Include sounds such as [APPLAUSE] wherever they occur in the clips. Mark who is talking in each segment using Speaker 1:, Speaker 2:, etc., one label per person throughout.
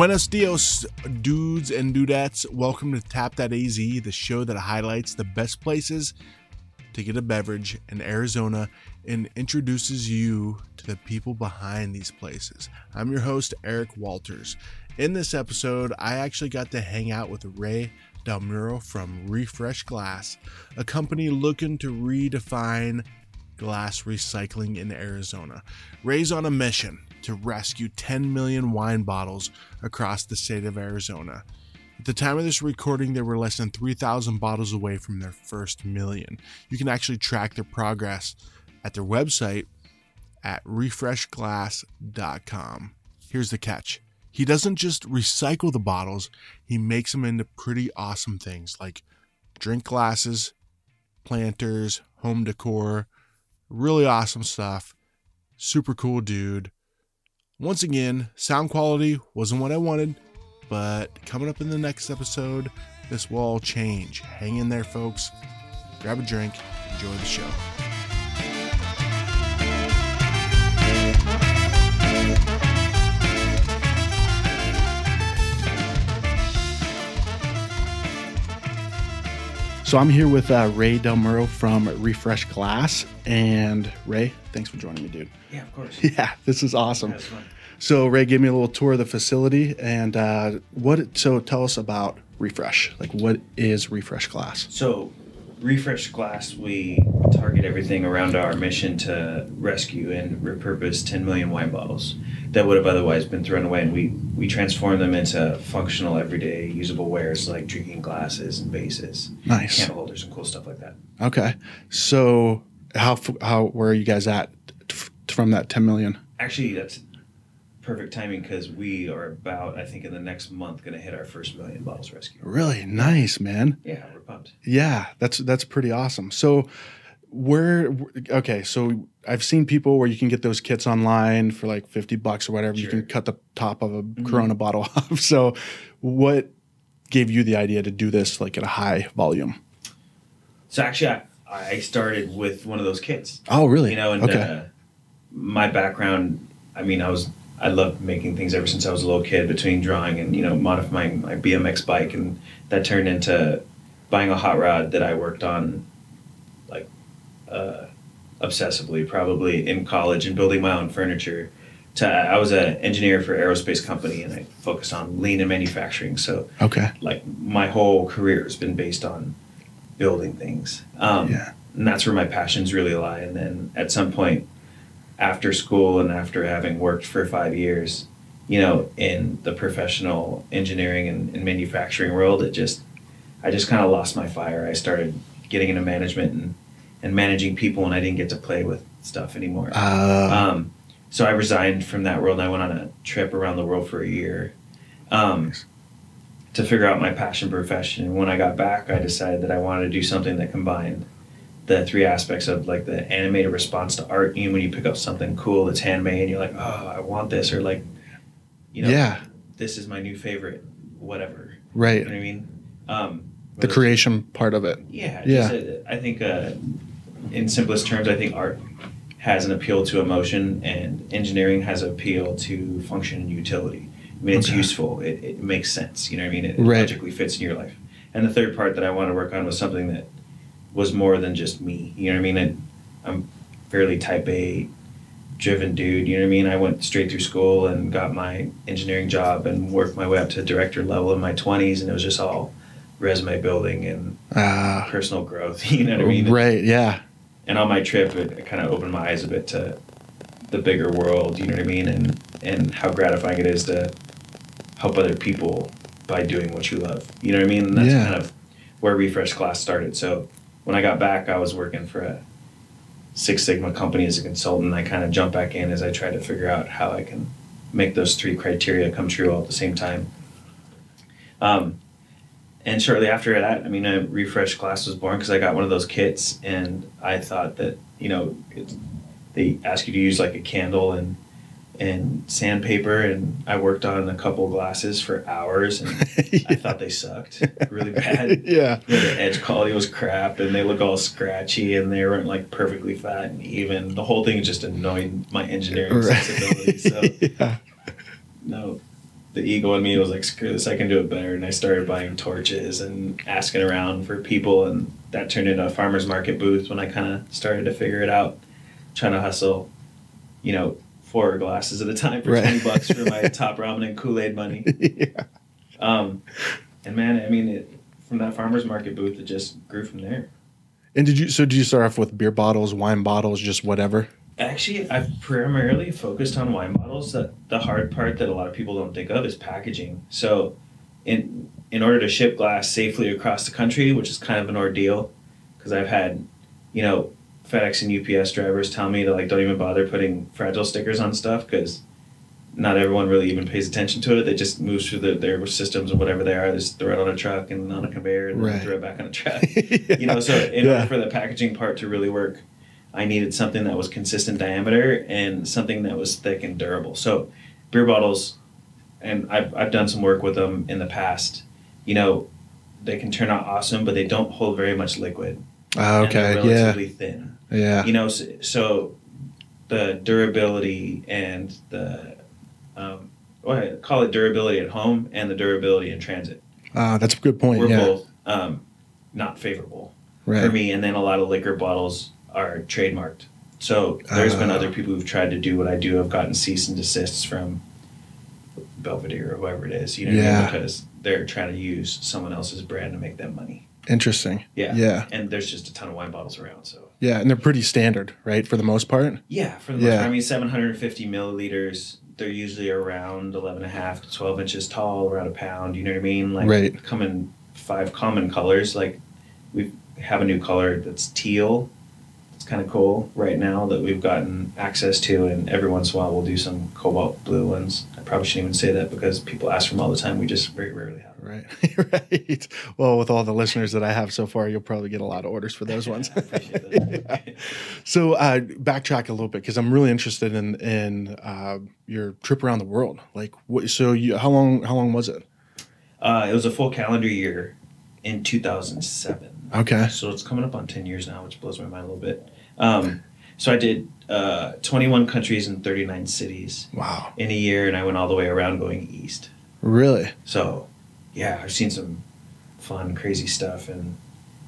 Speaker 1: Buenos dias, dudes and dudettes. Welcome to Tap That AZ, the show that highlights the best places to get a beverage in Arizona and introduces you to the people behind these places. I'm your host, Eric Walters. In this episode, I actually got to hang out with Ray Del Muro from Refresh Glass, a company looking to redefine glass recycling in Arizona. Ray's on a mission to rescue 10 million wine bottles across the state of Arizona. At the time of this recording, they were less than 3,000 bottles away from their first million. You can actually track their progress at their website at refreshglass.com. Here's the catch he doesn't just recycle the bottles, he makes them into pretty awesome things like drink glasses, planters, home decor. Really awesome stuff. Super cool dude. Once again, sound quality wasn't what I wanted, but coming up in the next episode, this will all change. Hang in there, folks. Grab a drink, enjoy the show. So I'm here with uh, Ray Del Muro from Refresh Glass, and Ray, thanks for joining me, dude.
Speaker 2: Yeah, of course. [LAUGHS]
Speaker 1: Yeah, this is awesome.
Speaker 2: Fun.
Speaker 1: So Ray gave me a little tour of the facility, and uh, what? So tell us about Refresh. Like, what is Refresh Glass?
Speaker 2: So, Refresh Glass, we target everything around our mission to rescue and repurpose 10 million wine bottles that would have otherwise been thrown away, and we we transform them into functional, everyday, usable wares like drinking glasses and vases,
Speaker 1: Nice.
Speaker 2: candle holders, and cool stuff like that.
Speaker 1: Okay. So how how where are you guys at from that 10 million?
Speaker 2: Actually, that's perfect timing because we are about, I think, in the next month, going to hit our first million bottles rescued.
Speaker 1: Really nice, man.
Speaker 2: Yeah, we're pumped.
Speaker 1: Yeah, that's that's pretty awesome. So where okay, so I've seen people where you can get those kits online for like 50 bucks or whatever. You can cut the top of a Corona bottle [LAUGHS] off. So what gave you the idea to do this like at a high volume?
Speaker 2: So actually, I, I started with one of those kits.
Speaker 1: Oh, really?
Speaker 2: you know and
Speaker 1: okay.
Speaker 2: uh, my background i mean i was i loved making things ever since i was a little kid between drawing and you know modifying my bmx bike and that turned into buying a hot rod that i worked on uh, obsessively probably in college and building my own furniture to i was an engineer for aerospace company and i focused on lean and manufacturing so
Speaker 1: okay.
Speaker 2: like my whole career has been based on building things. Um,
Speaker 1: Yeah.
Speaker 2: And that's where my passions really lie. And then at some point after school and after having worked for five years, you know, in the professional engineering and, and manufacturing world, it just, I just kind of lost my fire. I started getting into management and, and managing people and I didn't get to play with stuff anymore.
Speaker 1: Uh,
Speaker 2: Um, so I resigned from that world and I went on a trip around the world for a year um, to figure out my passion profession. And when I got back, I decided that I wanted to do something that combined the three aspects of like the animated response to art. You know, when you pick up something cool that's handmade and you're like, oh, I want this, or like, you know,
Speaker 1: yeah,
Speaker 2: this is my new favorite, whatever.
Speaker 1: right.
Speaker 2: You know what I mean? Um,
Speaker 1: The creation part of it.
Speaker 2: yeah,
Speaker 1: Yeah.
Speaker 2: just, uh, I think uh, in simplest terms, I think art has an appeal to emotion, and engineering has an appeal to function and utility. I mean, it's
Speaker 1: Okay.
Speaker 2: useful. It, it makes sense. You know what I mean? It, it logically fits in your life. And the third part that I wanted to work on was something that was more than just me. You know what I mean? And I'm fairly type A driven dude. You know what I mean? I went straight through school and got my engineering job and worked my way up to director level in my 20s, and it was just all resume building and
Speaker 1: Uh,
Speaker 2: personal growth. [LAUGHS] You know what I mean?
Speaker 1: right. Yeah.
Speaker 2: And on my trip, it, it kind of opened my eyes a bit to the bigger world. You know what I mean? And and how gratifying it is to help other people by doing what you love. You know what I mean? And that's
Speaker 1: Yeah.
Speaker 2: kind of where Refresh Glass started. So when I got back, I was working for a Six Sigma company as a consultant. I kind of jumped back in as I tried to figure out how I can make those three criteria come true all at the same time. Um, and shortly after that, I mean, a Refresh Glass was born because I got one of those kits, and I thought that you know, it, they ask you to use like a candle and and sandpaper, and I worked on a couple glasses for hours, and [LAUGHS] I thought they sucked really bad. [LAUGHS]
Speaker 1: yeah.
Speaker 2: You know, the edge quality was crap, and they look all scratchy, and they weren't like perfectly flat and even. The whole thing just annoyed my engineering sensibilities. So [LAUGHS]
Speaker 1: yeah.
Speaker 2: no, the ego in me was like, screw this, I can do it better. And I started buying torches and asking around for people, and that turned into a farmer's market booth when I kind of started to figure it out, trying to hustle, you know, four glasses at a time for
Speaker 1: Right.
Speaker 2: 20 bucks for my [LAUGHS] top ramen and Kool Aid money. [LAUGHS]
Speaker 1: yeah.
Speaker 2: Um, and man, I mean, it, from that farmer's market booth, it just grew from there.
Speaker 1: And did you? So did you start off with beer bottles, wine bottles, just whatever?
Speaker 2: Actually, I've primarily focused on wine bottles. That the hard part that a lot of people don't think of is packaging. So, in in order to ship glass safely across the country, which is kind of an ordeal, because I've had, you know, FedEx and UPS drivers tell me to like don't even bother putting fragile stickers on stuff because not everyone really even pays attention to it. They just move through the, their systems and whatever they are. They just throw it on a truck and on a conveyor and
Speaker 1: Right.
Speaker 2: throw it back on a truck [LAUGHS] you know so in
Speaker 1: Yeah.
Speaker 2: order for the packaging part to really work i needed something that was consistent diameter and something that was thick and durable so beer bottles and i've, I've done some work with them in the past you know they can turn out awesome but they don't hold very much liquid they're
Speaker 1: okay. Yeah.
Speaker 2: relatively thin
Speaker 1: Yeah.
Speaker 2: you know so, so the durability and the um, well, call it durability at home and the durability in transit
Speaker 1: Ah, that's a good point.
Speaker 2: were
Speaker 1: yeah.
Speaker 2: both um, not favorable
Speaker 1: Right.
Speaker 2: for me. And then a lot of liquor bottles are trademarked. So there's been
Speaker 1: Ah.
Speaker 2: other people who've tried to do what I do. Have gotten cease and desists from Belvedere or whoever it is. You know, what I mean?
Speaker 1: Yeah.
Speaker 2: because they're trying to use someone else's brand to make them money.
Speaker 1: Interesting.
Speaker 2: Yeah.
Speaker 1: Yeah.
Speaker 2: And there's just a ton of wine bottles around. So
Speaker 1: Yeah, and they're pretty standard, right, for the most part.
Speaker 2: yeah, for the most
Speaker 1: Yeah.
Speaker 2: part, I mean, 750 milliliters. They're usually around 11 and a half to 12 inches tall, around a pound. You know what I mean? Like
Speaker 1: Right.
Speaker 2: come in five common colors. Like we have a new color that's teal. It's kind of cool right now that we've gotten access to, and every once in a while we'll do some cobalt blue ones. I probably shouldn't even say that because people ask for them all the time. We just very rarely have them.
Speaker 1: Right. [LAUGHS] right. Well, with all the listeners that I have so far, you'll probably get a lot of orders for those [LAUGHS] ones.
Speaker 2: I appreciate that. [LAUGHS]
Speaker 1: Yeah. So uh, backtrack a little bit because I'm really interested in in uh, your trip around the world. Like, what, so you, how long how long was it?
Speaker 2: Uh, it was a full calendar year in 2007.
Speaker 1: Okay.
Speaker 2: So it's coming up on 10 years now, which blows my mind a little bit. Um, so I did uh, 21 countries and 39 cities
Speaker 1: Wow.
Speaker 2: in a year, and I went all the way around going east.
Speaker 1: Really?
Speaker 2: So, yeah, I've seen some fun, crazy stuff, and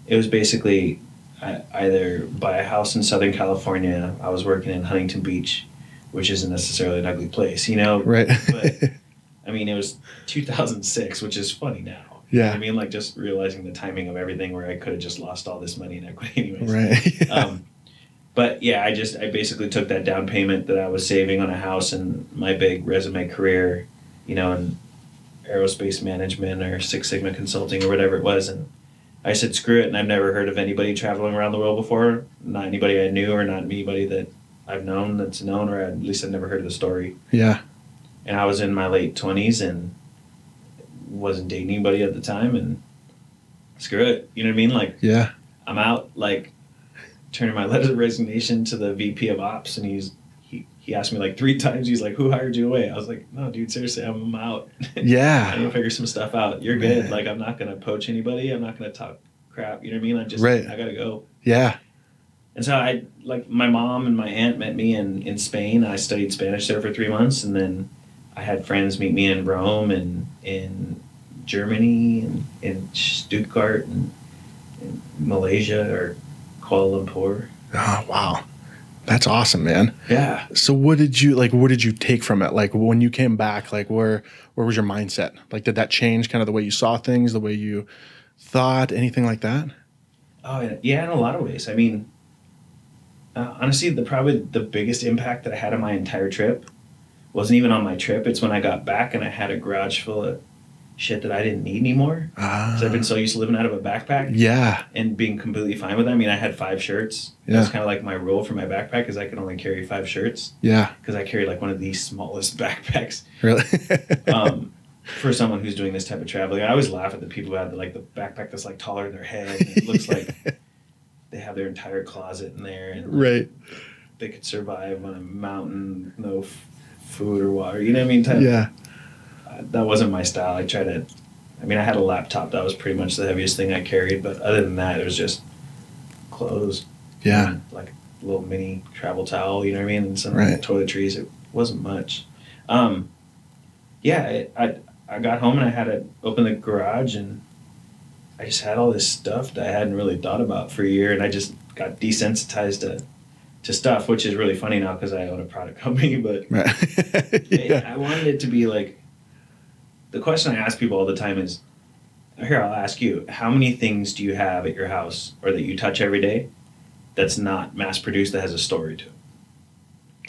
Speaker 2: it was basically I, either buy a house in Southern California. I was working in Huntington Beach, which isn't necessarily an ugly place, you know.
Speaker 1: Right.
Speaker 2: But [LAUGHS] I mean, it was 2006, which is funny now. You know
Speaker 1: yeah.
Speaker 2: I mean, like just realizing the timing of everything, where I could have just lost all this money in equity, [LAUGHS] anyways.
Speaker 1: Right. [LAUGHS]
Speaker 2: Um, but yeah, I just I basically took that down payment that I was saving on a house and my big resume career, you know, in aerospace management or Six Sigma consulting or whatever it was, and I said screw it, and I've never heard of anybody traveling around the world before, not anybody I knew or not anybody that I've known that's known, or at least I've never heard of the story.
Speaker 1: yeah.
Speaker 2: And I was in my late twenties and wasn't dating anybody at the time, and screw it, you know what I mean, like.
Speaker 1: Yeah.
Speaker 2: I'm out like turning my [LAUGHS] letter of resignation to the VP of Ops, and he's he, he asked me like three [LAUGHS] times. He's like, "Who hired you away?" I was like, "No, dude, seriously, I'm out. [LAUGHS]
Speaker 1: Yeah,
Speaker 2: I'm gonna figure some stuff out. You're good.
Speaker 1: Man.
Speaker 2: Like, I'm not gonna poach anybody. I'm not gonna talk crap. You know what I mean? I just
Speaker 1: Right.
Speaker 2: I gotta go."
Speaker 1: Yeah.
Speaker 2: And so I like my mom and my aunt met me in in Spain. I studied Spanish there for three months, and then I had friends meet me in Rome and in Germany and in Stuttgart and in Malaysia or Kuala Lumpur.
Speaker 1: Oh wow. That's awesome, man.
Speaker 2: Yeah.
Speaker 1: So what did you like what did you take from it? Like when you came back, like where where was your mindset? Like did that change kind of the way you saw things, the way you thought, anything like that?
Speaker 2: Oh yeah, yeah. In a lot of ways. I mean, uh, honestly, the probably the biggest impact that I had on my entire trip wasn't even on my trip. It's when I got back and I had a garage full of shit that I didn't need anymore.
Speaker 1: Ah.
Speaker 2: I've been so used to living out of a backpack.
Speaker 1: yeah.
Speaker 2: and being completely fine with it. I mean, I had five shirts.
Speaker 1: Yeah.
Speaker 2: That's kind of like my rule for my backpack is I can only carry five shirts
Speaker 1: Yeah.
Speaker 2: because I carry like one of the smallest [LAUGHS] backpacks
Speaker 1: Really? [LAUGHS]
Speaker 2: um, for someone who's doing this type of traveling. I always laugh at the people who have the, like the backpack that's like taller than their head. And it looks like [LAUGHS] they have their entire closet in there and
Speaker 1: right.
Speaker 2: they could survive on a mountain, no f- food or water. You know what I mean? Type,
Speaker 1: Yeah.
Speaker 2: uh, that wasn't my style. I tried to. I mean, I had a laptop. That was pretty much the heaviest thing I carried. But other than that, it was just clothes.
Speaker 1: Yeah.
Speaker 2: like a little mini travel towel. You know what I mean? And some
Speaker 1: Right.
Speaker 2: toiletries. It wasn't much. Um, yeah, it, I I got home and I had to open the garage and I just had all this stuff that I hadn't really thought about for a year, and I just got desensitized to to stuff, which is really funny now because I own a product [LAUGHS] company. But
Speaker 1: Right. [LAUGHS]
Speaker 2: it- I wanted it to be like the question I ask people all the time is, here I'll ask you, how many things do you have at your house or that you touch every day that's not mass produced that has a story to it?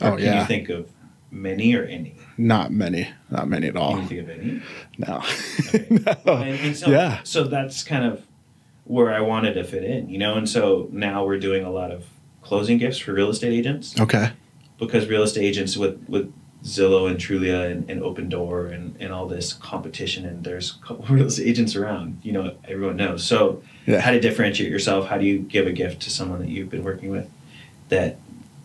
Speaker 2: Or
Speaker 1: Oh,
Speaker 2: can
Speaker 1: yeah.
Speaker 2: you think of many or any?
Speaker 1: Not many. Not many at all.
Speaker 2: Can you think of any?
Speaker 1: No.
Speaker 2: Okay. [LAUGHS]
Speaker 1: no.
Speaker 2: And, and so,
Speaker 1: Yeah.
Speaker 2: so that's kind of where I wanted to fit in, you know. And so now we're doing a lot of closing gifts for real estate agents
Speaker 1: Okay.
Speaker 2: because real estate agents with with Zillow and Trulia and, and Opendoor and, and all this competition and there's a couple [LAUGHS] of estate agents around, you know, everyone knows. So
Speaker 1: Yeah.
Speaker 2: how to differentiate yourself? How do you give a gift to someone that you've been working with that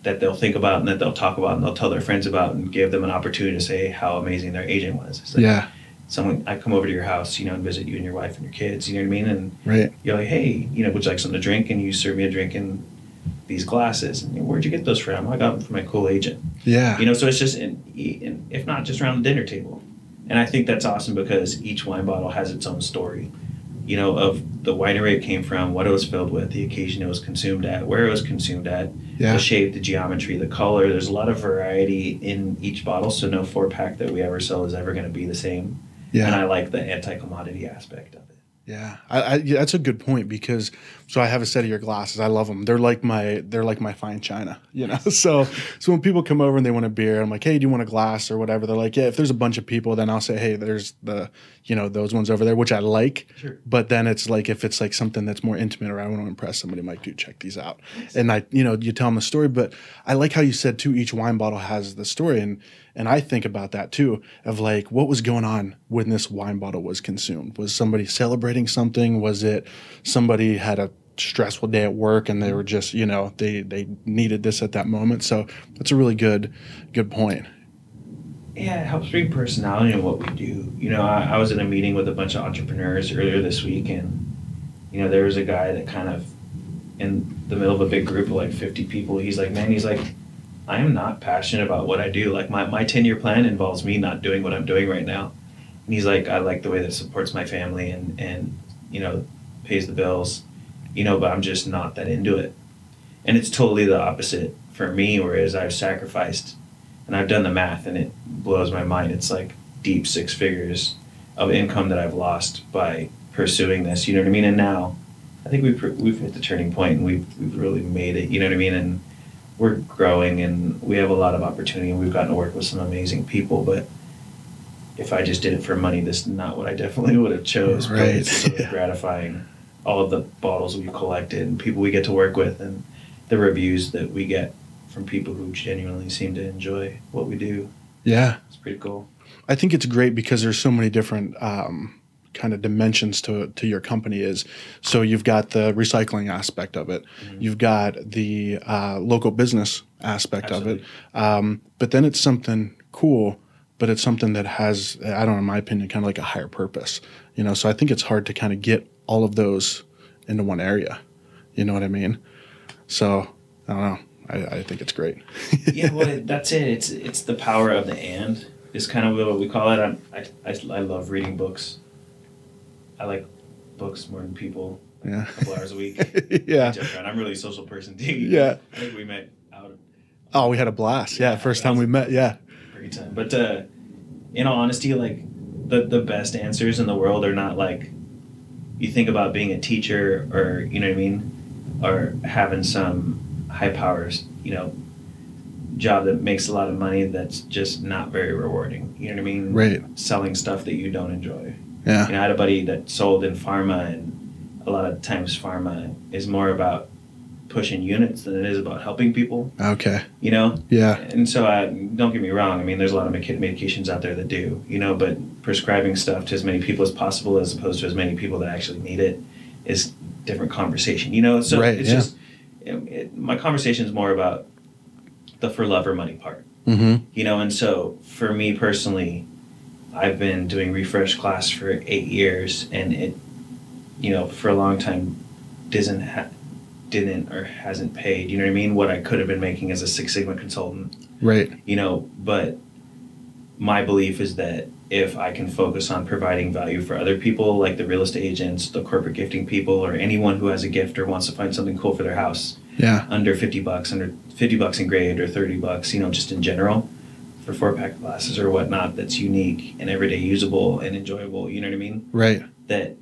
Speaker 2: that they'll think about and that they'll talk about and they'll tell their friends about and give them an opportunity to say how amazing their agent was. It's like,
Speaker 1: Yeah.
Speaker 2: someone I come over to your house, you know, and visit you and your wife and your kids, you know what I mean? And
Speaker 1: Right.
Speaker 2: you're like, hey, you know, would you like something to drink? And you serve me a drink in these glasses. And where'd you get those from? I got them from my cool agent.
Speaker 1: Yeah.
Speaker 2: You know, so it's just, in, in, if not just around the dinner table. And I think that's awesome because each wine bottle has its own story. You know, of the winery it came from, what it was filled with, the occasion it was consumed at, where it was consumed at,
Speaker 1: Yeah.
Speaker 2: the shape, the geometry, the color. There's a lot of variety in each bottle, so no four pack that we ever sell is ever going to be the same.
Speaker 1: Yeah.
Speaker 2: And I like the anti commodity aspect of it.
Speaker 1: Yeah, I, I, yeah, that's a good point because so I have a set of your glasses. I love them. They're like my they're like my fine china, you know. [LAUGHS] So so when people come over and they want a beer, I'm like, hey, do you want a glass or whatever? They're like, yeah. If there's a bunch of people, then I'll say, hey, there's the you know those ones over there, which I like.
Speaker 2: Sure.
Speaker 1: But then it's like if it's like something that's more intimate or I want to impress somebody, I'm like, dude, check these out. And I you know you tell them the story, but I like how you said too. Each wine bottle has the story, and and I think about that too of like what was going on when this wine bottle was consumed. Was somebody celebrating something? Was it somebody had a stressful day at work and they were just you know they they needed this at that moment? So that's a really good good point.
Speaker 2: Yeah, it helps bring personality in what we do. You know, I, I was in a meeting with a bunch of entrepreneurs earlier this week, and you know, there was a guy that kind of in the middle of a big group of like 50 people. He's like, man, he's like, I am not passionate about what I do. Like my my 10 year plan involves me not doing what I'm doing right now. And he's like, I like the way that supports my family and and you know pays the bills, you know, but I'm just not that into it. And it's totally the opposite for me. Whereas I've sacrificed and I've done the math and it blows my mind. It's like deep six figures of income that I've lost by pursuing this. You know what I mean? And now I think we've we've hit the turning point and we've we've really made it. You know what I mean? And we're growing and we have a lot of opportunity and we've gotten to work with some amazing people. But if I just did it for money, this is not what I definitely [LAUGHS] would have chose. But
Speaker 1: Right.
Speaker 2: it's so
Speaker 1: Yeah.
Speaker 2: gratifying. All of the bottles we've collected and people we get to work with and the reviews that we get from people who genuinely seem to enjoy what we do.
Speaker 1: Yeah,
Speaker 2: It's pretty cool.
Speaker 1: I think it's great because there's so many different um, kind of dimensions to to your company is. So you've got the recycling aspect of it,
Speaker 2: Mm-hmm.
Speaker 1: you've got the uh, local business aspect of it, um, but then it's something cool. But it's something that has, I don't know, in my opinion, kind of like a higher purpose. You know, so I think it's hard to kind of get all of those into one area. You know what I mean? So I don't know. I, I think it's great. [LAUGHS]
Speaker 2: yeah, well, that's it. It's it's the power of the and is kind of what we call it. I'm, I, I I love reading books. I like books more than people.
Speaker 1: Yeah.
Speaker 2: A couple hours a week. [LAUGHS]
Speaker 1: yeah.
Speaker 2: I'm really a social person too.
Speaker 1: Yeah.
Speaker 2: I think we met out of
Speaker 1: Oh, we had a blast. Yeah,
Speaker 2: Yeah,
Speaker 1: first time we met. Yeah.
Speaker 2: great time. But uh, in all honesty, like the the best answers in the world are not like you think about being a teacher or you know what I mean, or having some high powers, you know, job that makes a lot of money that's just not very rewarding. You know what I mean?
Speaker 1: Right.
Speaker 2: Selling stuff that you don't enjoy.
Speaker 1: Yeah.
Speaker 2: You know, I had a buddy that sold in pharma, and a lot of times pharma is more about pushing units than it is about helping people.
Speaker 1: Okay.
Speaker 2: You know,
Speaker 1: Yeah.
Speaker 2: and so, uh, don't get me wrong. I mean, there's a lot of medications out there that do, you know, but prescribing stuff to as many people as possible, as opposed to as many people that actually need it, is different conversation. You know, so
Speaker 1: Right,
Speaker 2: it's
Speaker 1: yeah.
Speaker 2: just it, it, my conversation is more about the for love or money part.
Speaker 1: Mm-hmm.
Speaker 2: You know, and so for me personally, I've been doing Refresh Glass for eight years, and it, you know, for a long time, doesn't ha- didn't or hasn't paid. You know what I mean? What I could have been making as a Six Sigma consultant
Speaker 1: Right.
Speaker 2: you know but my belief is that if I can focus on providing value for other people, like the real estate agents, the corporate gifting people, or anyone who has a gift or wants to find something cool for their house,
Speaker 1: Yeah.
Speaker 2: under 50 bucks, under 50 bucks in grade or 30 bucks, you know, just in general for four pack glasses or whatnot that's unique and everyday usable and enjoyable, you know what I mean?
Speaker 1: Right.
Speaker 2: That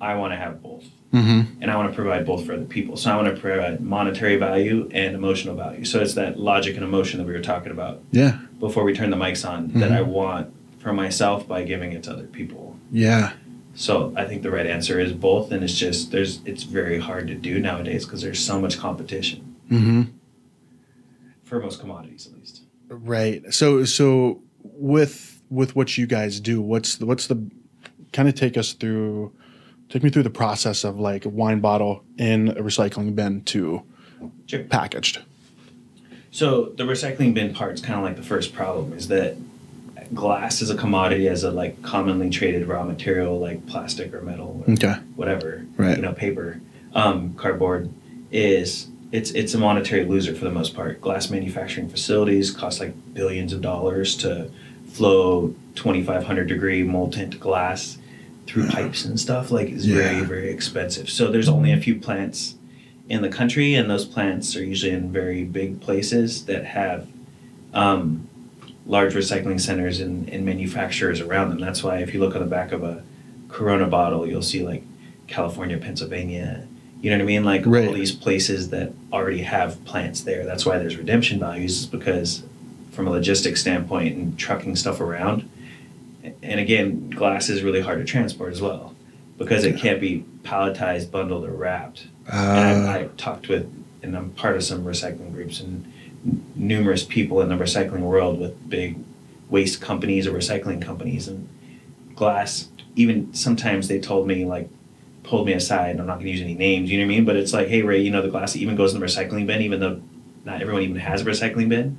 Speaker 2: I want to have both
Speaker 1: Mm-hmm.
Speaker 2: and I want to provide both for other people. So I want to provide monetary value and emotional value. So it's that logic and emotion that we were talking about
Speaker 1: Yeah.
Speaker 2: before we turn the mics on that
Speaker 1: Mhm.
Speaker 2: I want for myself by giving it to other people.
Speaker 1: Yeah.
Speaker 2: So I think the right answer is both, and it's just there's it's very hard to do nowadays because there's so much competition
Speaker 1: Mm-hmm.
Speaker 2: for most commodities at least.
Speaker 1: Right. So so with with what you guys do, what's the, what's the kind of take us through take me through the process of like a wine bottle in a recycling bin to
Speaker 2: Sure.
Speaker 1: packaged.
Speaker 2: So the recycling bin part's kind of like the first problem is that glass is a commodity as a like commonly traded raw material like plastic or metal or
Speaker 1: Okay.
Speaker 2: whatever
Speaker 1: Right.
Speaker 2: you know paper um, cardboard is it's it's a monetary loser for the most part. Glass manufacturing facilities cost like billions of dollars to flow 2500 degree molten glass through pipes and stuff. Like it's very very expensive. So there's only a few plants in the country and those plants are usually in very big places that have um, large recycling centers and, and manufacturers around them. That's why if you look on the back of a corona bottle you'll see like california pennsylvania you know what i mean like
Speaker 1: Right.
Speaker 2: all these places that already have plants there that's why there's redemption values is because from a logistics standpoint and trucking stuff around and again glass is really hard to transport as well because it can't be palletized bundled or wrapped
Speaker 1: Uh,
Speaker 2: and I've, I've talked with, and I'm part of some recycling groups and numerous people in the recycling world with big waste companies or recycling companies and glass. Even sometimes they told me like, pulled me aside. And I'm not going to use any names. You know what I mean? But it's like, hey Ray, you know the glass that even goes in the recycling bin, even though not everyone even has a recycling bin,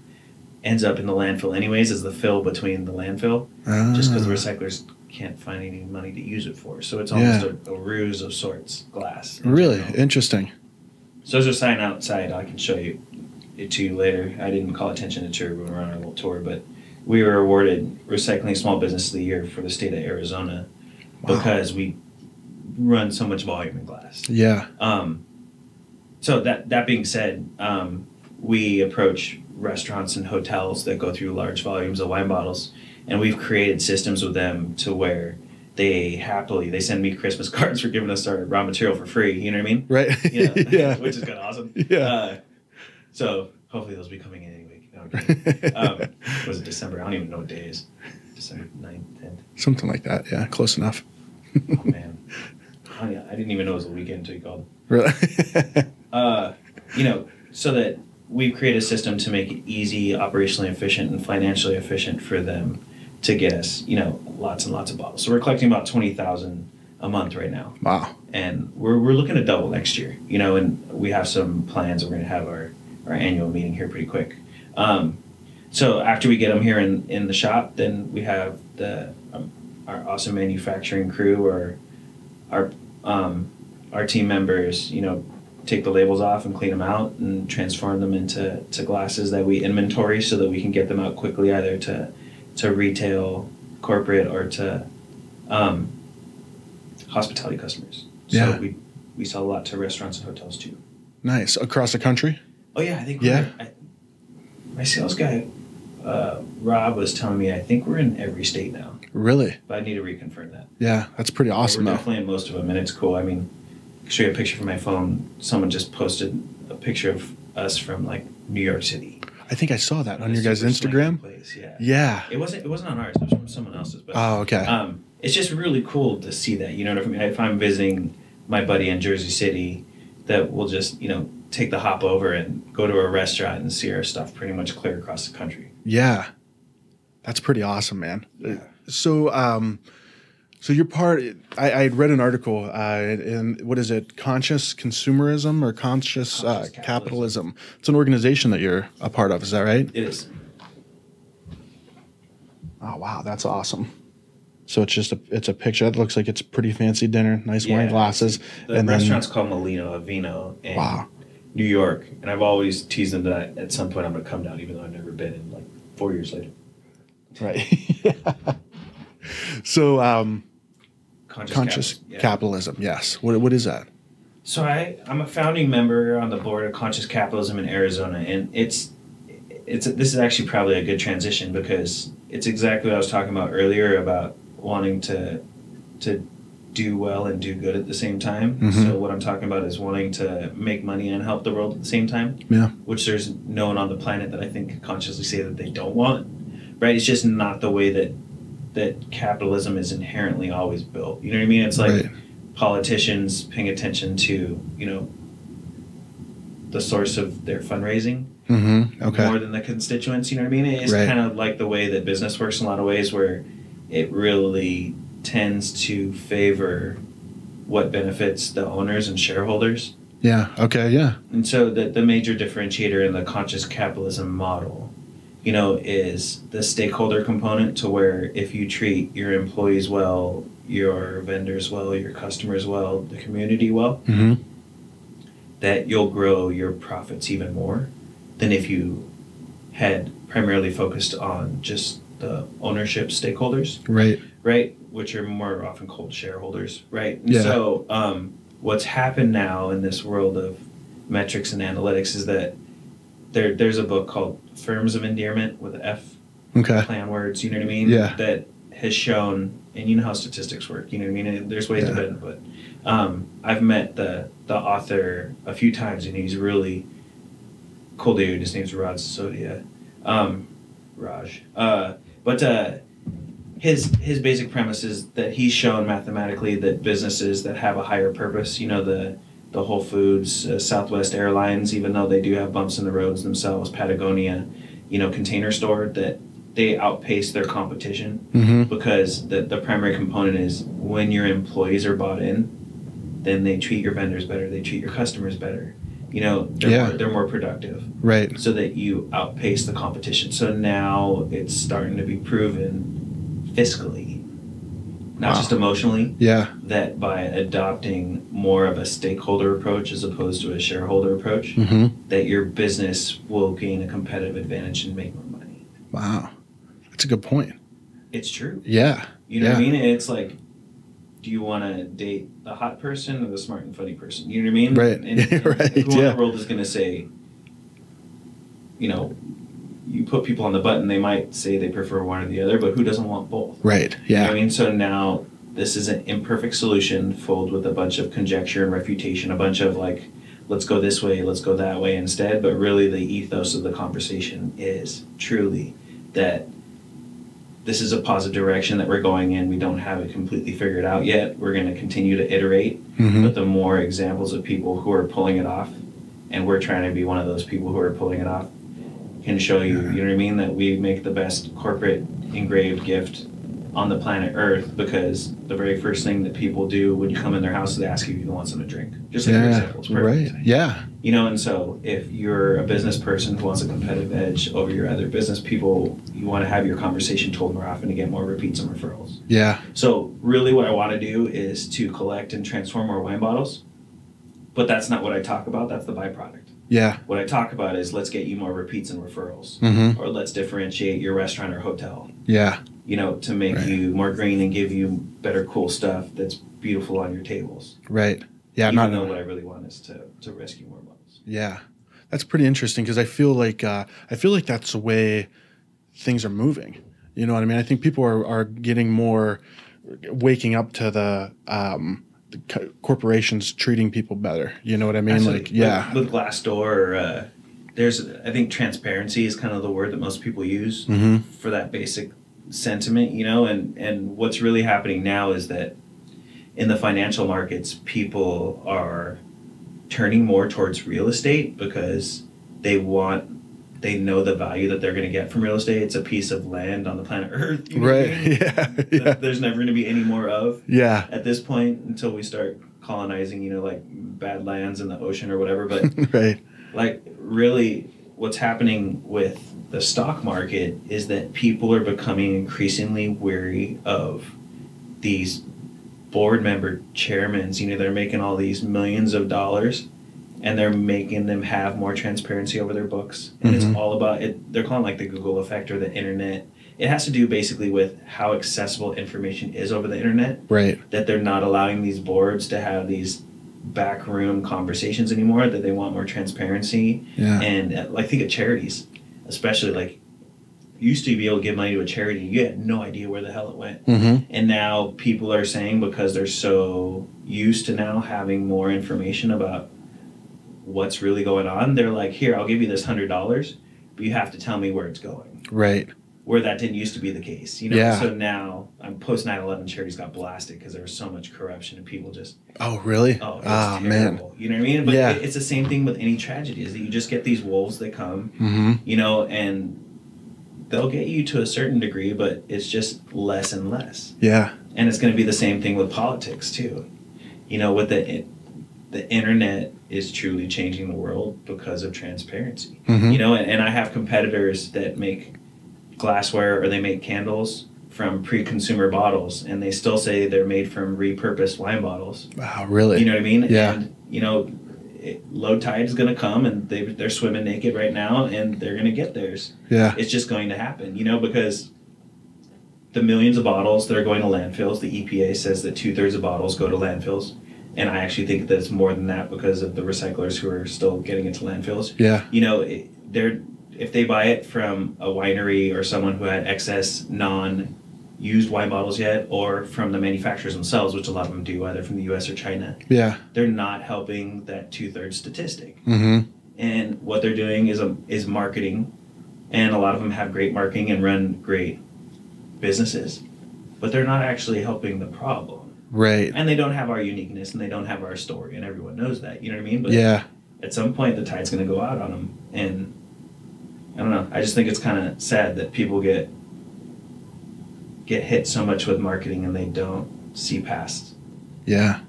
Speaker 2: ends up in the landfill anyways as the fill between the landfill just because the
Speaker 1: ah,
Speaker 2: recyclers can't find any money to use it for. So it's almost a, a ruse of sorts, glass. in
Speaker 1: really
Speaker 2: general.
Speaker 1: interesting.
Speaker 2: So there's a sign outside. I can show you it to you later. I didn't call attention to it when we were on our little tour, but we were awarded Recycling Small Business of the Year for the state of Arizona
Speaker 1: Wow.
Speaker 2: because we run so much volume in glass.
Speaker 1: Yeah.
Speaker 2: Um, so that that being said, um, we approach restaurants and hotels that go through large volumes of wine bottles, and we've created systems with them to where they happily they send me Christmas [LAUGHS] cards for giving us our raw material for free. You know what I mean?
Speaker 1: Right.
Speaker 2: You [LAUGHS] know,
Speaker 1: yeah. [LAUGHS]
Speaker 2: which is kind of awesome.
Speaker 1: Yeah.
Speaker 2: Uh, so hopefully those will be coming in any week. No, I'm um, was it December? I don't even know what day is. December 9th, 10th.
Speaker 1: Something like that. Yeah. Close enough.
Speaker 2: Oh, man. Oh, yeah, I didn't even know it was a weekend until you called.
Speaker 1: Really. [LAUGHS]
Speaker 2: uh, you know, so that we've created a system to make it easy, operationally efficient, and financially efficient for them to get us, you know, lots and lots of bottles. So we're collecting about twenty thousand a month right now,
Speaker 1: wow.
Speaker 2: and we're we're looking to double next year. You know, and we have some plans. We're going to have our our annual meeting here pretty quick. Um, so after we get them here in in the shop, then we have the um, our awesome manufacturing crew or our um, our team members, you know, take the labels off and clean them out and transform them into to glasses that we inventory so that we can get them out quickly either to to retail, corporate, or to um, hospitality customers.
Speaker 1: Yeah.
Speaker 2: So we we sell a lot to restaurants and hotels too.
Speaker 1: Nice. Across the country.
Speaker 2: Oh yeah, I think
Speaker 1: Yeah.
Speaker 2: we're, I, my sales guy uh, Rob was telling me I think we're in every state now,
Speaker 1: Really.
Speaker 2: but I need to reconfirm that.
Speaker 1: Yeah. That's pretty awesome
Speaker 2: We're
Speaker 1: though.
Speaker 2: definitely in most of them, and it's cool. I mean, I can show you a picture from my phone. Someone just posted a picture of us from like New York City
Speaker 1: I think I saw that on your guys' Instagram.
Speaker 2: Place, yeah.
Speaker 1: Yeah.
Speaker 2: It wasn't. It wasn't on ours. It was from someone else's. But
Speaker 1: Oh, okay.
Speaker 2: um, it's just really cool to see that. You know what I mean? If I'm visiting my buddy in Jersey City, that will just you know take the hop over and go to a restaurant and see our stuff pretty much clear across the country.
Speaker 1: Yeah. That's pretty awesome, man.
Speaker 2: Yeah.
Speaker 1: So, um, so you're part. I, I had read an article uh, in what is it? Conscious consumerism or conscious, uh, capitalism.
Speaker 2: capitalism.
Speaker 1: It's an organization that you're a part of. Is that right?
Speaker 2: It is.
Speaker 1: Oh wow, that's awesome. So it's just a it's a picture. It looks like it's a pretty fancy dinner, nice
Speaker 2: Yeah.
Speaker 1: wine glasses,
Speaker 2: The
Speaker 1: and
Speaker 2: restaurant's called Mulino a Vino in
Speaker 1: Wow.
Speaker 2: New York, and I've always teased them that at some point I'm going to come down, even though I've never been. In like four years later.
Speaker 1: Right. [LAUGHS] So, um,
Speaker 2: Conscious,
Speaker 1: conscious
Speaker 2: Capital, yeah.
Speaker 1: capitalism. Yes. What, what is that?
Speaker 2: So I, I'm a founding member on the board of Conscious Capitalism in Arizona, and it's it's this is actually probably a good transition because it's exactly what I was talking about earlier about wanting to to do well and do good at the same time.
Speaker 1: Mhm.
Speaker 2: So what I'm talking about is wanting to make money and help the world at the same time.
Speaker 1: Yeah.
Speaker 2: Which there's no one on the planet that I think could consciously say that they don't want. Right? It's just not the way that that capitalism is inherently always built. You know what I mean? It's like
Speaker 1: right.
Speaker 2: politicians paying attention to you know the source of their fundraising
Speaker 1: Mm-hmm. Okay.
Speaker 2: more than the constituents you know what i mean it's
Speaker 1: Right.
Speaker 2: kind of like the way that business works in a lot of ways where it really tends to favor what benefits the owners and shareholders
Speaker 1: Yeah. Okay. Yeah.
Speaker 2: and so the, the major differentiator in the conscious capitalism model you know is the stakeholder component to where if you treat your employees well your vendors well your customers well the community well
Speaker 1: Mm-hmm.
Speaker 2: that you'll grow your profits even more than if you had primarily focused on just the ownership stakeholders,
Speaker 1: Right.
Speaker 2: right? Which are more often called shareholders, right? And
Speaker 1: Yeah.
Speaker 2: So, um, what's happened now in this world of metrics and analytics is that there, there's a book called Firms of Endearment with F
Speaker 1: Okay.
Speaker 2: plan words, you know what I mean?
Speaker 1: Yeah.
Speaker 2: That has shown, and you know how statistics work, you know what I mean? And There's ways to
Speaker 1: Yeah.
Speaker 2: bend it, but um, I've met the the author a few times, and he's really cool dude. His name's Raj Sisodia, um, Raj. Uh, but uh, his his basic premise is that he's shown mathematically that businesses that have a higher purpose, you know the the Whole Foods, uh, Southwest Airlines, even though they do have bumps in the roads themselves, Patagonia, you know, Container Store, that they outpace their competition
Speaker 1: Mm-hmm.
Speaker 2: because the, the primary component is when your employees are bought in, then they treat your vendors better, they treat your customers better. You know, they're,
Speaker 1: Yeah.
Speaker 2: more, they're more productive
Speaker 1: Right.
Speaker 2: so that you outpace the competition. So now it's starting to be proven fiscally, not
Speaker 1: Wow.
Speaker 2: just emotionally,
Speaker 1: Yeah.
Speaker 2: that by adopting more of a stakeholder approach as opposed to a shareholder approach,
Speaker 1: Mm-hmm.
Speaker 2: that your business will gain a competitive advantage and make more money.
Speaker 1: Wow. That's a good point.
Speaker 2: It's true.
Speaker 1: Yeah.
Speaker 2: You know
Speaker 1: yeah.
Speaker 2: what I mean? It's like, do you want to date the hot person or the smart and funny person? You know what I mean?
Speaker 1: Right.
Speaker 2: And, and [LAUGHS]
Speaker 1: Right,
Speaker 2: Who in the world is going to say, you know, you put people on the button, they might say they prefer one or the other, but who doesn't want both?
Speaker 1: Right.
Speaker 2: You know
Speaker 1: Yeah.
Speaker 2: I mean? So now this is an imperfect solution filled with a bunch of conjecture and refutation, a bunch of like, let's go this way, let's go that way instead. But really, the ethos of the conversation is truly that this is a positive direction that we're going in. We don't have it completely figured out yet. We're going to continue to iterate.
Speaker 1: Mm-hmm.
Speaker 2: But the more examples of people who are pulling it off, and we're trying to be one of those people who are pulling it off, can show you, you know what I mean, that we make the best corporate engraved gift on the planet Earth because the very first thing that people do when you come in their house is they ask you if you want something to drink. Just like
Speaker 1: Yeah.
Speaker 2: example. It's perfect.
Speaker 1: Right. Yeah.
Speaker 2: You know, and so if you're a business person who wants a competitive edge over your other business people, you want to have your conversation told more often to get more repeats and referrals.
Speaker 1: Yeah.
Speaker 2: So really what I want to do is to collect and transform more wine bottles. But that's not what I talk about, that's the byproduct.
Speaker 1: Yeah.
Speaker 2: What I talk about is let's get you more repeats and referrals.
Speaker 1: Mm-hmm.
Speaker 2: Or let's differentiate your restaurant or hotel,
Speaker 1: Yeah.
Speaker 2: you know, to make
Speaker 1: Right.
Speaker 2: you more green and give you better cool stuff that's beautiful on your tables.
Speaker 1: Right. Yeah.
Speaker 2: Even
Speaker 1: Not.
Speaker 2: though what I really want is to, to rescue more bottles.
Speaker 1: Yeah, that's pretty interesting because I feel like uh, I feel like that's the way things are moving. You know what I mean? I think people are, are getting more waking up to the, um, the co- corporations treating people better. You know what I mean?
Speaker 2: Absolutely.
Speaker 1: Like, yeah,
Speaker 2: With, with Glassdoor, uh, there's, I think transparency is kind of the word that most people use.
Speaker 1: hmm
Speaker 2: for that basic sentiment, you know, and and what's really happening now is that in the financial markets, people are turning more towards real estate because they want they know the value that they're going to get from real estate. It's a piece of land on the planet Earth, you know what I
Speaker 1: right?
Speaker 2: mean? [LAUGHS]
Speaker 1: Yeah, yeah,
Speaker 2: There's never going to be any more of
Speaker 1: yeah,
Speaker 2: at this point until we start colonizing, you know, like bad lands in the ocean or whatever. But [LAUGHS]
Speaker 1: right.
Speaker 2: like really what's happening with the stock market is that people are becoming increasingly wary of these board member chairmen you know they're making all these millions of dollars and they're making them have more transparency over their books and
Speaker 1: Mhm.
Speaker 2: it's all about it they're calling it like the google effect or the internet it has to do basically with how accessible information is over the internet
Speaker 1: Right.
Speaker 2: that they're not allowing these boards to have these backroom conversations anymore that they want more transparency
Speaker 1: Yeah.
Speaker 2: and uh, i think of charities especially like used to be able to give money to a charity you had no idea where the hell it went
Speaker 1: Mm-hmm.
Speaker 2: and now people are saying because they're so used to now having more information about what's really going on they're like here i'll give you this hundred dollars but you have to tell me where it's going
Speaker 1: Right.
Speaker 2: where that didn't used to be the case you know
Speaker 1: Yeah.
Speaker 2: so now I'm post 9-11 charities got blasted because there was so much corruption and people just
Speaker 1: Oh, really?
Speaker 2: oh
Speaker 1: Ah, man.
Speaker 2: you know what i mean but
Speaker 1: Yeah.
Speaker 2: it, it's the same thing with any tragedy is that you just get these wolves that come
Speaker 1: Mm-hmm.
Speaker 2: you know and they'll get you to a certain degree but it's just less and less
Speaker 1: Yeah.
Speaker 2: and it's going to be the same thing with politics too you know with the the internet is truly changing the world because of transparency
Speaker 1: Mm-hmm.
Speaker 2: you know and, and i have competitors that make glassware or they make candles from pre-consumer bottles and they still say they're made from repurposed wine bottles
Speaker 1: Wow. Really?
Speaker 2: you know what i mean
Speaker 1: Yeah.
Speaker 2: and you know it, low tide is going to come and they, they're swimming naked right now and they're going to get theirs
Speaker 1: yeah.
Speaker 2: it's just going to happen, you know, because the millions of bottles that are going to landfills, the EPA says that two thirds of bottles go to landfills. And I actually think that it's more than that because of the recyclers who are still getting it to landfills.
Speaker 1: Yeah.
Speaker 2: You know, it, they're if they buy it from a winery or someone who had excess non used wine bottles yet, or from the manufacturers themselves, which a lot of them do, either from the US or China,
Speaker 1: Yeah.
Speaker 2: they're not helping that two thirds statistic
Speaker 1: Mm-hmm.
Speaker 2: and what they're doing is a, is marketing and a lot of them have great marketing and run great businesses but they're not actually helping the problem
Speaker 1: Right.
Speaker 2: and they don't have our uniqueness and they don't have our story and everyone knows that you know what i mean but
Speaker 1: Yeah.
Speaker 2: at some point the tide's going to go out on them and i don't know i just think it's kind of sad that people get get hit so much with marketing and they don't see past
Speaker 1: Yeah.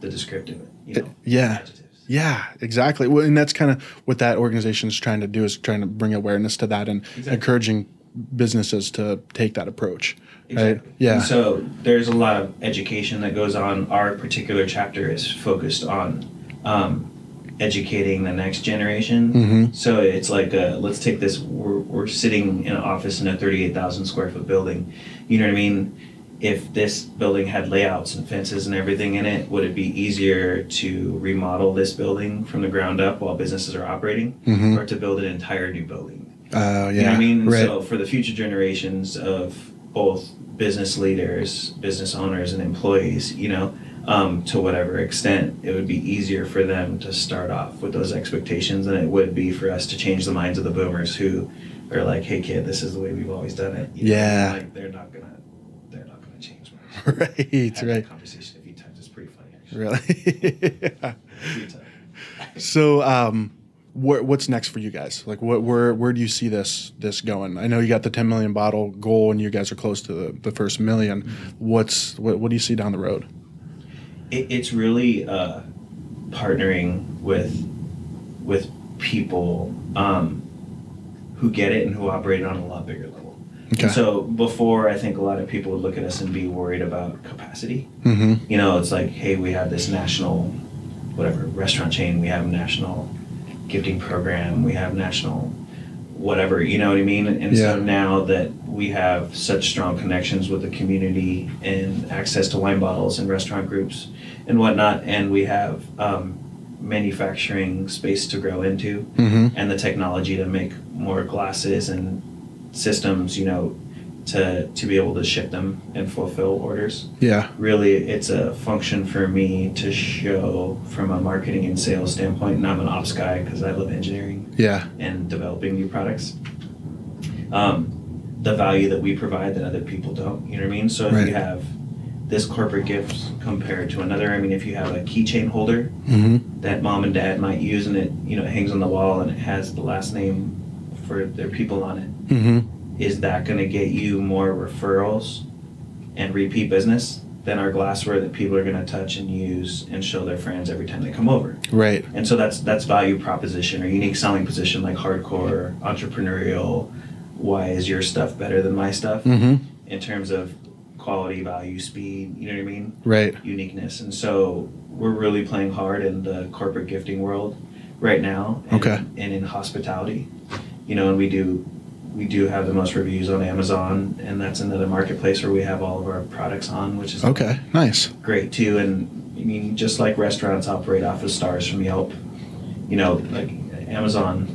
Speaker 2: the descriptive you know
Speaker 1: Yeah.
Speaker 2: adjectives
Speaker 1: Yeah, exactly. Well, and that's kind of what that organization is trying to do is trying to bring awareness to that and
Speaker 2: Exactly.
Speaker 1: encouraging businesses to take that approach. Right? Yeah.
Speaker 2: So there's a lot of education that goes on. Our particular chapter is focused on um, educating the next generation.
Speaker 1: Mhm.
Speaker 2: So it's like, uh, let's take this. We're, we're sitting in an office in a 38,000 square foot building. You know what I mean? If this building had layouts and fences and everything in it, would it be easier to remodel this building from the ground up while businesses are operating,
Speaker 1: Mhm.
Speaker 2: or to build an entire new building?
Speaker 1: Oh, yeah.
Speaker 2: You know what I mean?
Speaker 1: Right.
Speaker 2: So for the future generations of both business leaders, business owners, and employees, you know, um, to whatever extent, it would be easier for them to start off with those expectations than it would be for us to change the minds of the boomers who are like, "Hey, kid, this is the way we've always done it." You know,
Speaker 1: Yeah.
Speaker 2: like they're not gonna, they're not gonna change. [LAUGHS]
Speaker 1: right. Right.
Speaker 2: conversation a few times. It's pretty funny, actually.
Speaker 1: Really. [LAUGHS]
Speaker 2: Times.
Speaker 1: so, um, wh- what's next for you guys? Like, what, where, where do you see this, this going? I know you got the 10 million bottle goal, and you guys are close to the, the first 1000000
Speaker 2: Mm-hmm.
Speaker 1: What's, what, what do you see down the road?
Speaker 2: it, it's really uh, partnering with with people um, who get it and who operate on a lot bigger level.
Speaker 1: Okay.
Speaker 2: So before, I think a lot of people would look at us and be worried about capacity.
Speaker 1: Mm-hmm.
Speaker 2: You know, it's like, hey, we have this national, whatever restaurant chain, we have a national gifting program, we have national, whatever. You know what I mean? And
Speaker 1: Yeah.
Speaker 2: so now that we have such strong connections with the community and access to wine bottles and restaurant groups and whatnot, and we have um, manufacturing space to grow into
Speaker 1: Mm-hmm.
Speaker 2: and the technology to make more glasses and systems, you know, to to be able to ship them and fulfill orders.
Speaker 1: Yeah.
Speaker 2: Really, it's a function for me to show from a marketing and sales standpoint. And I'm an ops guy because I love engineering
Speaker 1: Yeah.
Speaker 2: and developing new products. Um, the value that we provide that other people don't. You know what I mean? So if
Speaker 1: Right.
Speaker 2: you have this corporate gift compared to another, I mean, if you have a keychain holder
Speaker 1: Mm-hmm.
Speaker 2: that mom and dad might use and it you know it hangs on the wall and it has the last name for their people on it
Speaker 1: Mm-hmm.
Speaker 2: Is that going to get you more referrals and repeat business than our glassware that people are going to touch and use and show their friends every time they come over
Speaker 1: Right.
Speaker 2: and so that's that's value proposition or unique selling position like hardcore entrepreneurial why is your stuff better than my stuff
Speaker 1: Mm-hmm.
Speaker 2: in terms of quality value speed you know what i mean
Speaker 1: Right.
Speaker 2: uniqueness. And so we're really playing hard in the corporate gifting world right now. And,
Speaker 1: Okay.
Speaker 2: And in hospitality, you know, and we do we do have the most reviews on Amazon, and that's another marketplace where we have all of our products on, which is
Speaker 1: Okay, nice.
Speaker 2: great too. And I mean, just like restaurants operate off of stars from Yelp, you know, like Amazon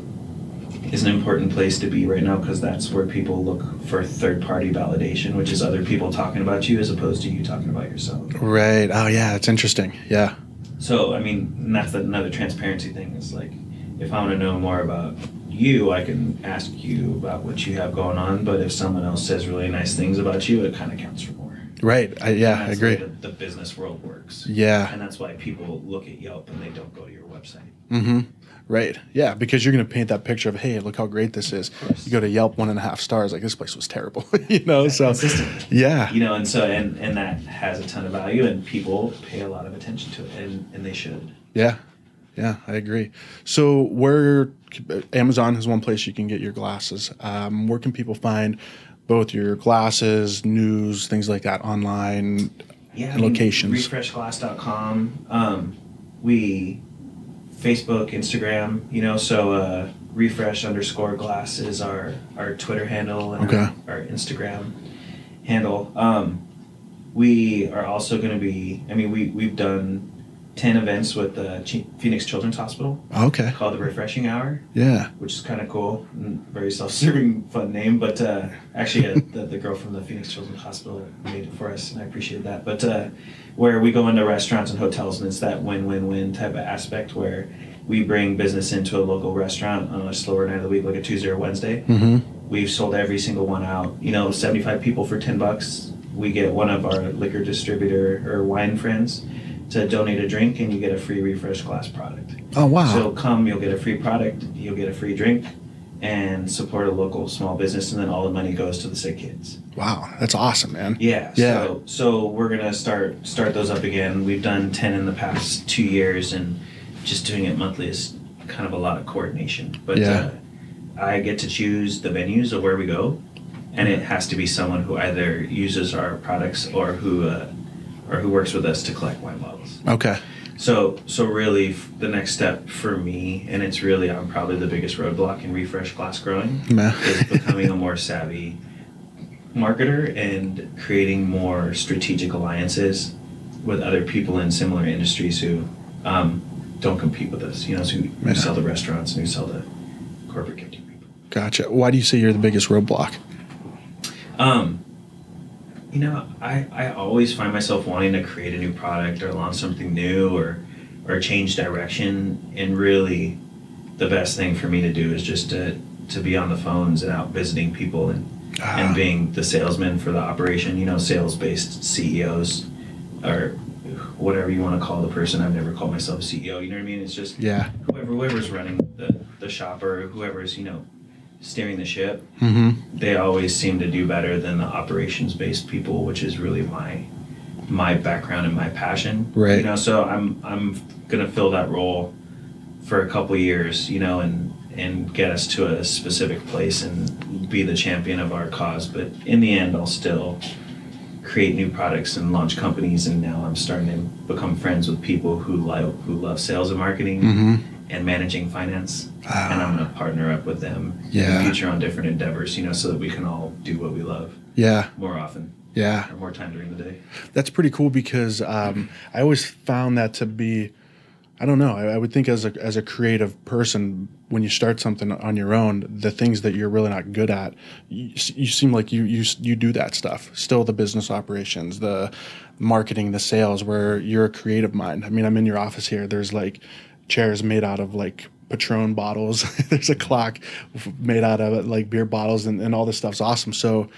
Speaker 2: is an important place to be right now because that's where people look for third party validation, which is other people talking about you as opposed to you talking about yourself.
Speaker 1: Right. Oh, yeah, it's interesting. Yeah.
Speaker 2: So, I mean, that's another transparency thing. Is like, if I want to know more about you, I can ask you about what you have going on. But if someone else says really nice things about you, it kind of counts for more.
Speaker 1: Right. I, yeah, I
Speaker 2: that's the way
Speaker 1: agree.
Speaker 2: The, the business world works.
Speaker 1: Yeah.
Speaker 2: And that's why people look at Yelp and they don't go to your website.
Speaker 1: Mm-hmm. Right. Yeah, because you're going to paint that picture of, hey, look how great this is. You go to Yelp, one and a half stars, like this place was terrible. [LAUGHS] you know, so yeah.
Speaker 2: You know, and so and and that has a ton of value, and people pay a lot of attention to it, and and they should.
Speaker 1: Yeah. Yeah, I agree. So, where Amazon is one place you can get your glasses. Um, where can people find both your glasses, news, things like that online?
Speaker 2: Yeah,
Speaker 1: Locations.
Speaker 2: refreshglass.com. Um, we Facebook, Instagram. You know, so uh, refresh underscore glass is our our Twitter handle and
Speaker 1: Okay.
Speaker 2: our, our Instagram handle. Um, we are also going to be. I mean, we we've done ten events with the Ch- Phoenix Children's Hospital
Speaker 1: Okay.
Speaker 2: called the Refreshing Hour.
Speaker 1: Yeah.
Speaker 2: which is kind of cool. Very self-serving, [LAUGHS] fun name. But uh, actually, uh, the, the girl from the Phoenix Children's Hospital made it for us, and I appreciate that. But uh, where we go into restaurants and hotels, and it's that win-win-win type of aspect where we bring business into a local restaurant on a slower night of the week, like a Tuesday or Wednesday.
Speaker 1: Mm-hmm.
Speaker 2: We've sold every single one out. You know, 75 people for 10 bucks. We get one of our liquor distributor or wine friends to donate a drink, and you get a free refresh glass product.
Speaker 1: Oh wow.
Speaker 2: So come, you'll get a free product, you'll get a free drink, and support a local small business, and then all the money goes to the sick kids.
Speaker 1: wow, that's awesome, man.
Speaker 2: Yeah.
Speaker 1: Yeah.
Speaker 2: So so we're gonna start start those up again. We've done ten in the past two years, and just doing it monthly is kind of a lot of coordination. But
Speaker 1: Yeah.
Speaker 2: uh, I get to choose the venues of where we go, and it has to be someone who either uses our products or who uh, or who works with us to collect wine bottles.
Speaker 1: Okay.
Speaker 2: So, so really, f- the next step for me, and it's really, I'm probably the biggest roadblock in refresh glass growing, is becoming a more savvy marketer and creating more strategic alliances with other people in similar industries who um, don't compete with us. You know, who, who
Speaker 1: Yeah.
Speaker 2: sell the restaurants and who sell the corporate gifting people.
Speaker 1: Gotcha. Why do you say you're the biggest roadblock?
Speaker 2: Um, you know, I, I always find myself wanting to create a new product or launch something new or or change direction. And really, the best thing for me to do is just to to be on the phones and out visiting people and
Speaker 1: Ah.
Speaker 2: and being the salesman for the operation. You know, sales based CEOs or whatever you want to call the person. I've never called myself a CEO. You know what I mean? It's just
Speaker 1: Yeah.
Speaker 2: whoever whoever's running the the shop or whoever's you know steering the ship
Speaker 1: Mm-hmm.
Speaker 2: they always seem to do better than the operations based people, which is really my my background and my passion.
Speaker 1: Right.
Speaker 2: You know, so I'm I'm gonna fill that role for a couple years, you know, and and get us to a specific place and be the champion of our cause. But in the end, I'll still create new products and launch companies. And now I'm starting to become friends with people who like who love sales and marketing
Speaker 1: Mm-hmm.
Speaker 2: And managing finance.
Speaker 1: Ah.
Speaker 2: and I'm gonna partner up with them in the future on different endeavors, you know, so that we can all do what we love
Speaker 1: Yeah.
Speaker 2: more often
Speaker 1: Yeah.
Speaker 2: or more time during the day.
Speaker 1: That's pretty cool because um, I always found that to be, I don't know. I, I would think as a as a creative person, when you start something on your own, the things that you're really not good at, you, you seem like you you you do that stuff. Still, the business operations, the marketing, the sales, where you're a creative mind. I mean, I'm in your office here. There's like chairs made out of like Patron bottles. [LAUGHS] There's a clock made out of like beer bottles, and, and all this stuff's awesome. So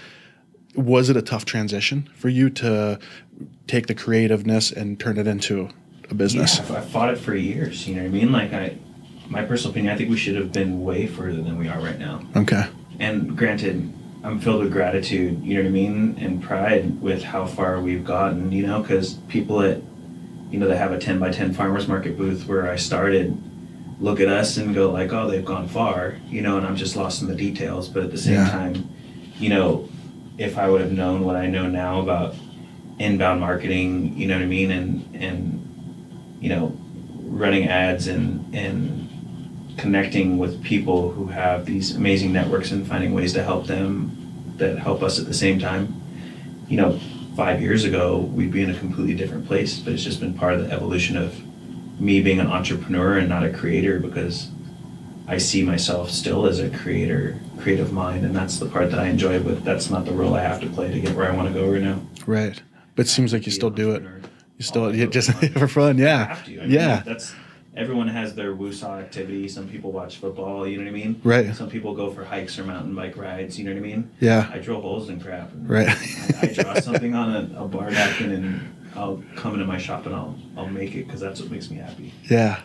Speaker 1: was it a tough transition for you to take the creativeness and turn it into a business?
Speaker 2: Yeah, I fought it for years. You know what I mean? Like I, my personal opinion, I think we should have been way further than we are right now.
Speaker 1: Okay.
Speaker 2: And granted, I'm filled with gratitude. You know what I mean, and pride with how far we've gotten. You know, because people at, you know, they have a 10 by 10 farmers market booth where I started, look at us and go like, oh, they've gone far. You know, and I'm just lost in the details. But at the same
Speaker 1: Yeah.
Speaker 2: time, you know, if I would have known what I know now about inbound marketing, you know what I mean, and and you know, running ads and and connecting with people who have these amazing networks and finding ways to help them that help us at the same time. You know, five years ago, we'd be in a completely different place, but it's just been part of the evolution of me being an entrepreneur and not a creator because I see myself still as a creator, creative mind, and that's the part that I enjoy. But that's not the role I have to play to get where I want to go right now.
Speaker 1: Right, but it seems like you still do it. You still
Speaker 2: Oh, I [LAUGHS]
Speaker 1: yeah,
Speaker 2: do it
Speaker 1: just
Speaker 2: for fun.
Speaker 1: for fun.
Speaker 2: I
Speaker 1: Yeah.
Speaker 2: I mean,
Speaker 1: yeah,
Speaker 2: That's everyone has their woosah activity. Some people watch football. You know what I mean?
Speaker 1: Right.
Speaker 2: Some people go for hikes or mountain bike rides. You know what I mean?
Speaker 1: yeah.
Speaker 2: I drill holes in crap. and
Speaker 1: Right.
Speaker 2: I, I draw something on a, a bar napkin and I'll come into my shop and I'll I'll make it because that's what makes me happy.
Speaker 1: Yeah.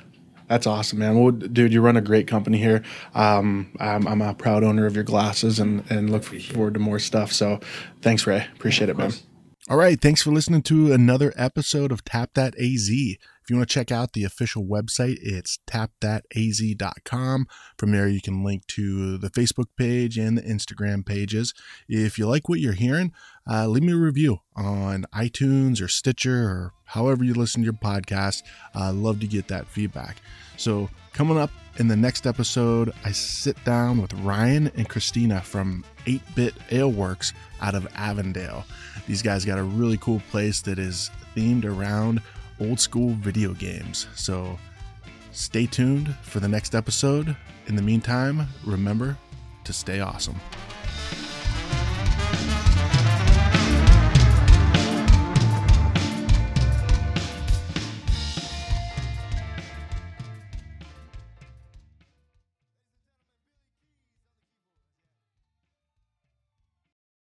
Speaker 1: That's awesome, man. Well, dude, you run a great company here. Um, I'm, I'm a proud owner of your glasses and, and look forward to more stuff. So thanks, Ray. Appreciate
Speaker 2: Of
Speaker 1: it, man. All right. Thanks for listening to another episode of Tap That AZ. If you want to check out the official website, it's tapthataz.com. From there, you can link to the Facebook page and the Instagram pages. If you like what you're hearing, uh, leave me a review on iTunes or Stitcher or however you listen to your podcast. I love to get that feedback. So, coming up in the next episode, I sit down with Ryan and Christina from 8 Bit Ale Works out of Avondale. These guys got a really cool place that is themed around old school video games. So, stay tuned for the next episode. In the meantime, remember to stay awesome.